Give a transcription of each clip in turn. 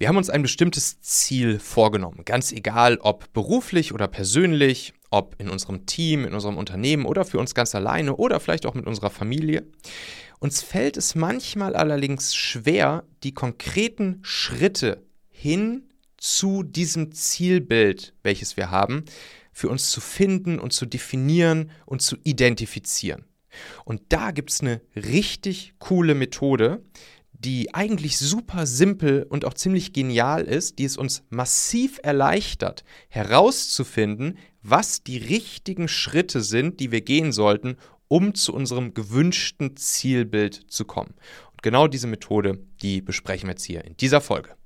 Wir haben uns ein bestimmtes Ziel vorgenommen, ganz egal ob beruflich oder persönlich, ob in unserem Team, in unserem Unternehmen oder für uns ganz alleine oder vielleicht auch mit unserer Familie. Uns fällt es manchmal allerdings schwer, die konkreten Schritte hin zu diesem Zielbild, welches wir haben, für uns zu finden und zu definieren und zu identifizieren. Und da gibt es eine richtig coole Methode, die eigentlich super simpel und auch ziemlich genial ist, die es uns massiv erleichtert, herauszufinden, was die richtigen Schritte sind, die wir gehen sollten, um zu unserem gewünschten Zielbild zu kommen. Und genau diese Methode, die besprechen wir jetzt hier in dieser Folge.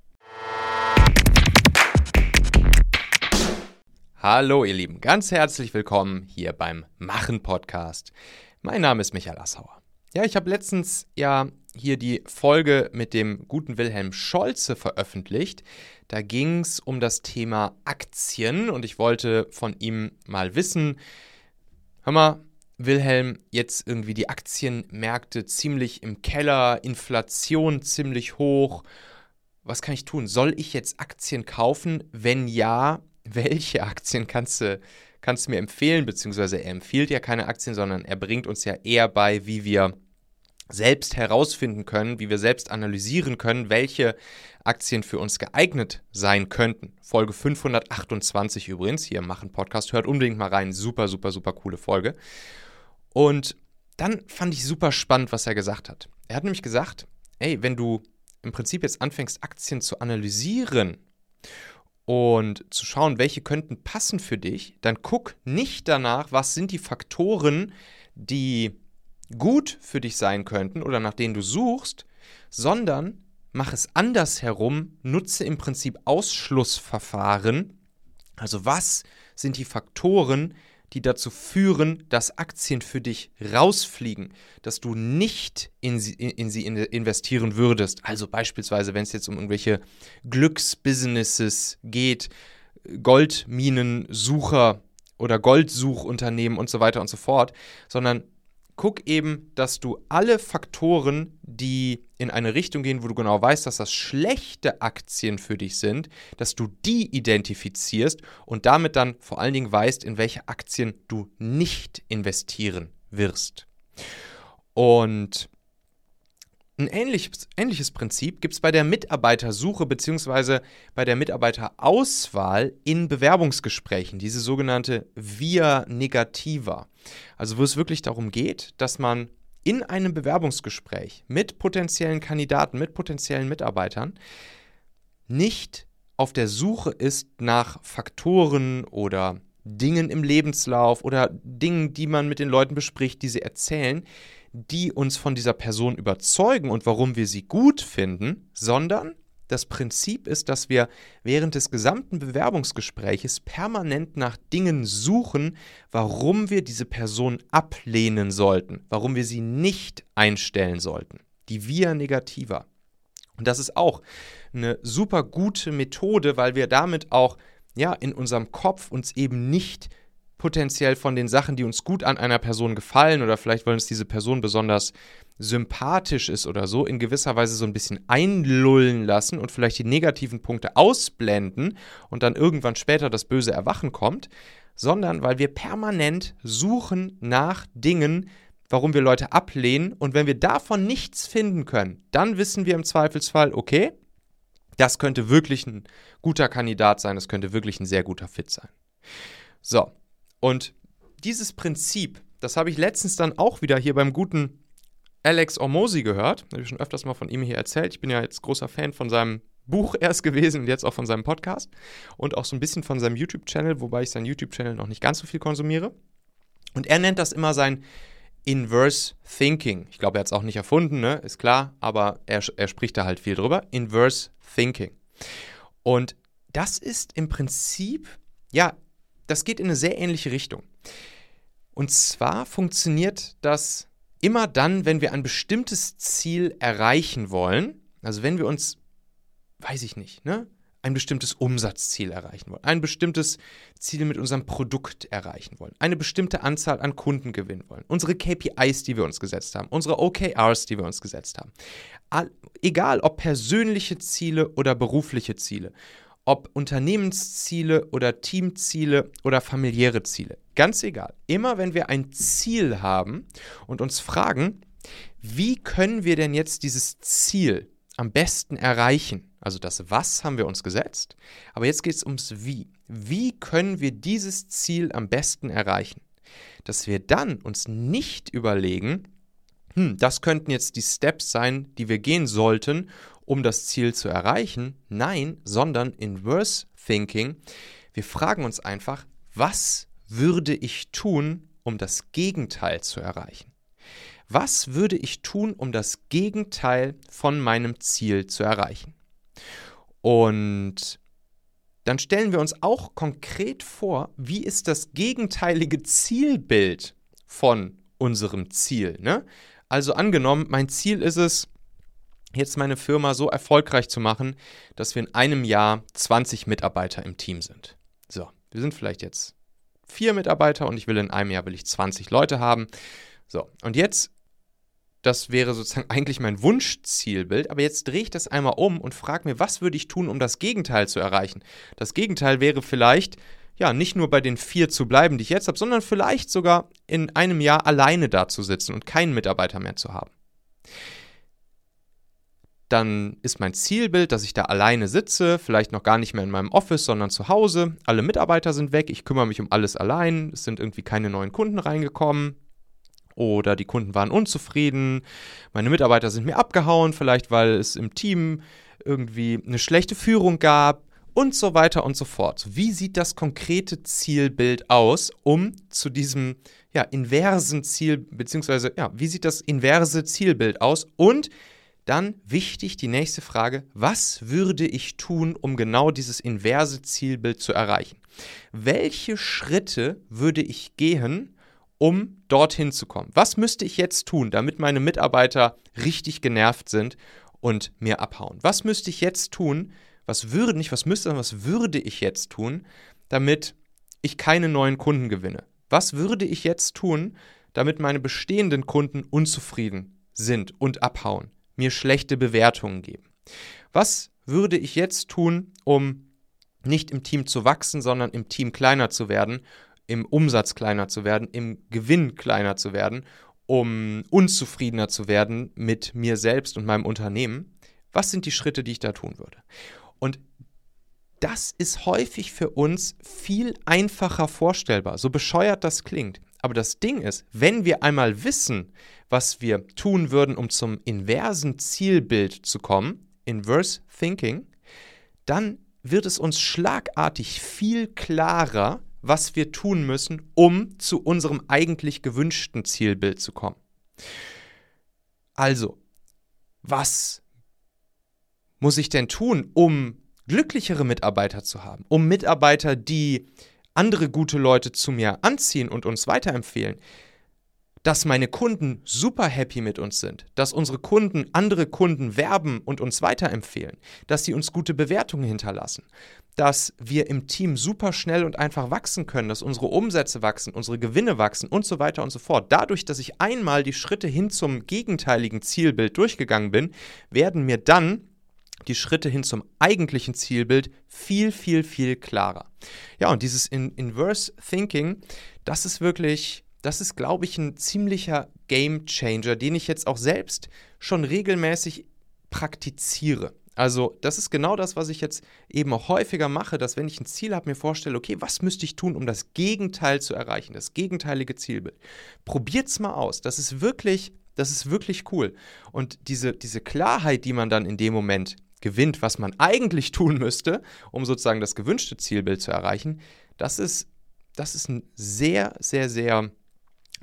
Hallo ihr Lieben, ganz herzlich willkommen hier beim Machen Podcast. Mein Name ist Michael Assauer. Ja, ich habe letztens ja hier die Folge mit dem guten Wilhelm Scholze veröffentlicht. Da ging es um das Thema Aktien und ich wollte von ihm mal wissen, hör mal, Wilhelm, jetzt irgendwie die Aktienmärkte ziemlich im Keller, Inflation ziemlich hoch. Was kann ich tun? Soll ich jetzt Aktien kaufen? Wenn ja, welche Aktien kannst du, kannst du mir empfehlen? Beziehungsweise er empfiehlt ja keine Aktien, sondern er bringt uns ja eher bei, wie wir selbst herausfinden können, wie wir selbst analysieren können, welche Aktien für uns geeignet sein könnten. Folge 528 übrigens, hier machen Podcast, hört unbedingt mal rein, super, super, super coole Folge. Und dann fand ich super spannend, was er gesagt hat. Er hat nämlich gesagt, ey, wenn du im Prinzip jetzt anfängst, Aktien zu analysieren und zu schauen, welche könnten passen für dich, dann guck nicht danach, was sind die Faktoren, die gut für dich sein könnten oder nach denen du suchst, sondern mach es andersherum, nutze im Prinzip Ausschlussverfahren. Also was sind die Faktoren, die dazu führen, dass Aktien für dich rausfliegen, dass du nicht in sie, in sie investieren würdest. Also beispielsweise, wenn es jetzt um irgendwelche Glücksbusinesses geht, Goldminensucher oder Goldsuchunternehmen und so weiter und so fort, sondern guck eben, dass du alle Faktoren, die in eine Richtung gehen, wo du genau weißt, dass das schlechte Aktien für dich sind, dass du die identifizierst und damit dann vor allen Dingen weißt, in welche Aktien du nicht investieren wirst. Und ein ähnliches, ähnliches Prinzip gibt es bei der Mitarbeitersuche bzw. bei der Mitarbeiterauswahl in Bewerbungsgesprächen, diese sogenannte Via Negativa. Also wo es wirklich darum geht, dass man in einem Bewerbungsgespräch mit potenziellen Kandidaten, mit potenziellen Mitarbeitern nicht auf der Suche ist nach Faktoren oder Dingen im Lebenslauf oder Dingen, die man mit den Leuten bespricht, die sie erzählen, die uns von dieser Person überzeugen und warum wir sie gut finden, sondern das Prinzip ist, dass wir während des gesamten Bewerbungsgespräches permanent nach Dingen suchen, warum wir diese Person ablehnen sollten, warum wir sie nicht einstellen sollten. Die Via Negativa. Und das ist auch eine super gute Methode, weil wir damit auch ja in unserem Kopf uns eben nicht potenziell von den Sachen, die uns gut an einer Person gefallen oder vielleicht, weil uns diese Person besonders sympathisch ist oder so, in gewisser Weise so ein bisschen einlullen lassen und vielleicht die negativen Punkte ausblenden und dann irgendwann später das böse Erwachen kommt, sondern weil wir permanent suchen nach Dingen, warum wir Leute ablehnen und wenn wir davon nichts finden können, dann wissen wir im Zweifelsfall, okay, das könnte wirklich ein guter Kandidat sein, das könnte wirklich ein sehr guter Fit sein. So, und dieses Prinzip, das habe ich letztens dann auch wieder hier beim guten Alex Ormosi gehört. Habe ich schon öfters mal von ihm hier erzählt. Ich bin ja jetzt großer Fan von seinem Buch erst gewesen und jetzt auch von seinem Podcast und auch so ein bisschen von seinem YouTube-Channel, wobei ich seinen YouTube-Channel noch nicht ganz so viel konsumiere. Und er nennt das immer sein Inverse Thinking. Ich glaube, er hat es auch nicht erfunden, ne? ist klar, aber er, er spricht da halt viel drüber. Inverse Thinking. Und das ist im Prinzip, ja, das geht in eine sehr ähnliche Richtung. Und zwar funktioniert das immer dann, wenn wir ein bestimmtes Ziel erreichen wollen. Also wenn wir uns, weiß ich nicht, ne, ein bestimmtes Umsatzziel erreichen wollen, ein bestimmtes Ziel mit unserem Produkt erreichen wollen, eine bestimmte Anzahl an Kunden gewinnen wollen, unsere KPIs, die wir uns gesetzt haben, unsere OKRs, die wir uns gesetzt haben. egal ob persönliche Ziele oder berufliche Ziele, ob Unternehmensziele oder Teamziele oder familiäre Ziele, ganz egal. Immer wenn wir ein Ziel haben und uns fragen, wie können wir denn jetzt dieses Ziel am besten erreichen? Also das Was haben wir uns gesetzt, aber jetzt geht es ums Wie. Wie können wir dieses Ziel am besten erreichen? Dass wir dann uns nicht überlegen, hm, das könnten jetzt die Steps sein, die wir gehen sollten, um das Ziel zu erreichen. Nein, sondern Inverse Thinking. Wir fragen uns einfach, was würde ich tun, um das Gegenteil zu erreichen? Was würde ich tun, um das Gegenteil von meinem Ziel zu erreichen? Und dann stellen wir uns auch konkret vor, wie ist das gegenteilige Zielbild von unserem Ziel. Ne? Also angenommen, mein Ziel ist es, jetzt meine Firma so erfolgreich zu machen, dass wir in einem Jahr 20 Mitarbeiter im Team sind. So, wir sind vielleicht jetzt vier Mitarbeiter und ich will in einem Jahr will ich 20 Leute haben. So, und jetzt das wäre sozusagen eigentlich mein Wunschzielbild, aber jetzt drehe ich das einmal um und frage mir, was würde ich tun, um das Gegenteil zu erreichen? Das Gegenteil wäre vielleicht, ja, nicht nur bei den vier zu bleiben, die ich jetzt habe, sondern vielleicht sogar in einem Jahr alleine da zu sitzen und keinen Mitarbeiter mehr zu haben. Dann ist mein Zielbild, dass ich da alleine sitze, vielleicht noch gar nicht mehr in meinem Office, sondern zu Hause. Alle Mitarbeiter sind weg, ich kümmere mich um alles allein, es sind irgendwie keine neuen Kunden reingekommen, oder die Kunden waren unzufrieden, meine Mitarbeiter sind mir abgehauen, vielleicht weil es im Team irgendwie eine schlechte Führung gab und so weiter und so fort. Wie sieht das konkrete Zielbild aus, um zu diesem ja, inversen Ziel, beziehungsweise ja, wie sieht das inverse Zielbild aus? Und dann wichtig die nächste Frage, was würde ich tun, um genau dieses inverse Zielbild zu erreichen? Welche Schritte würde ich gehen, um dorthin zu kommen? Was müsste ich jetzt tun, damit meine Mitarbeiter richtig genervt sind und mir abhauen? Was müsste ich jetzt tun? Was würde nicht, was müsste, was würde ich jetzt tun, damit ich keine neuen Kunden gewinne? Was würde ich jetzt tun, damit meine bestehenden Kunden unzufrieden sind und abhauen, mir schlechte Bewertungen geben? Was würde ich jetzt tun, um nicht im Team zu wachsen, sondern im Team kleiner zu werden im Umsatz kleiner zu werden, im Gewinn kleiner zu werden, um unzufriedener zu werden mit mir selbst und meinem Unternehmen. Was sind die Schritte, die ich da tun würde? Und das ist häufig für uns viel einfacher vorstellbar, so bescheuert das klingt. Aber das Ding ist, wenn wir einmal wissen, was wir tun würden, um zum inversen Zielbild zu kommen, Inverse Thinking, dann wird es uns schlagartig viel klarer, was wir tun müssen, um zu unserem eigentlich gewünschten Zielbild zu kommen. Also, was muss ich denn tun, um glücklichere Mitarbeiter zu haben, um Mitarbeiter, die andere gute Leute zu mir anziehen und uns weiterempfehlen? dass meine Kunden super happy mit uns sind, dass unsere Kunden andere Kunden werben und uns weiterempfehlen, dass sie uns gute Bewertungen hinterlassen, dass wir im Team super schnell und einfach wachsen können, dass unsere Umsätze wachsen, unsere Gewinne wachsen und so weiter und so fort. Dadurch, dass ich einmal die Schritte hin zum gegenteiligen Zielbild durchgegangen bin, werden mir dann die Schritte hin zum eigentlichen Zielbild viel, viel, viel klarer. Ja, und dieses in Inverse Thinking, das ist wirklich das ist, glaube ich, ein ziemlicher Game Changer, den ich jetzt auch selbst schon regelmäßig praktiziere. Also, das ist genau das, was ich jetzt eben auch häufiger mache, dass wenn ich ein Ziel habe, mir vorstelle, okay, was müsste ich tun, um das Gegenteil zu erreichen, das gegenteilige Zielbild. Probiert's mal aus. Das ist wirklich, das ist wirklich cool. Und diese, diese Klarheit, die man dann in dem Moment gewinnt, was man eigentlich tun müsste, um sozusagen das gewünschte Zielbild zu erreichen, das ist, das ist ein sehr, sehr, sehr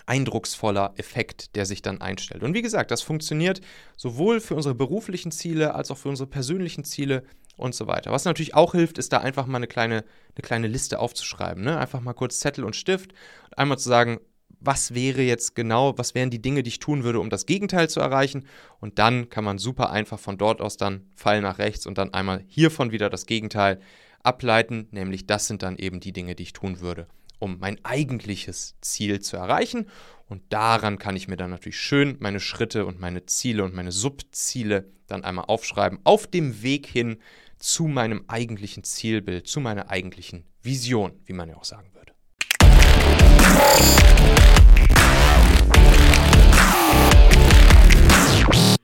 eindrucksvoller Effekt, der sich dann einstellt. Und wie gesagt, das funktioniert sowohl für unsere beruflichen Ziele als auch für unsere persönlichen Ziele und so weiter. Was natürlich auch hilft, ist da einfach mal eine kleine, eine kleine Liste aufzuschreiben. Ne? Einfach mal kurz Zettel und Stift und einmal zu sagen, was wäre jetzt genau, was wären die Dinge, die ich tun würde, um das Gegenteil zu erreichen. Und dann kann man super einfach von dort aus dann Pfeil nach rechts und dann einmal hiervon wieder das Gegenteil ableiten, nämlich das sind dann eben die Dinge, die ich tun würde, um mein eigentliches Ziel zu erreichen. Und daran kann ich mir dann natürlich schön meine Schritte und meine Ziele und meine Subziele dann einmal aufschreiben, auf dem Weg hin zu meinem eigentlichen Zielbild, zu meiner eigentlichen Vision, wie man ja auch sagen würde.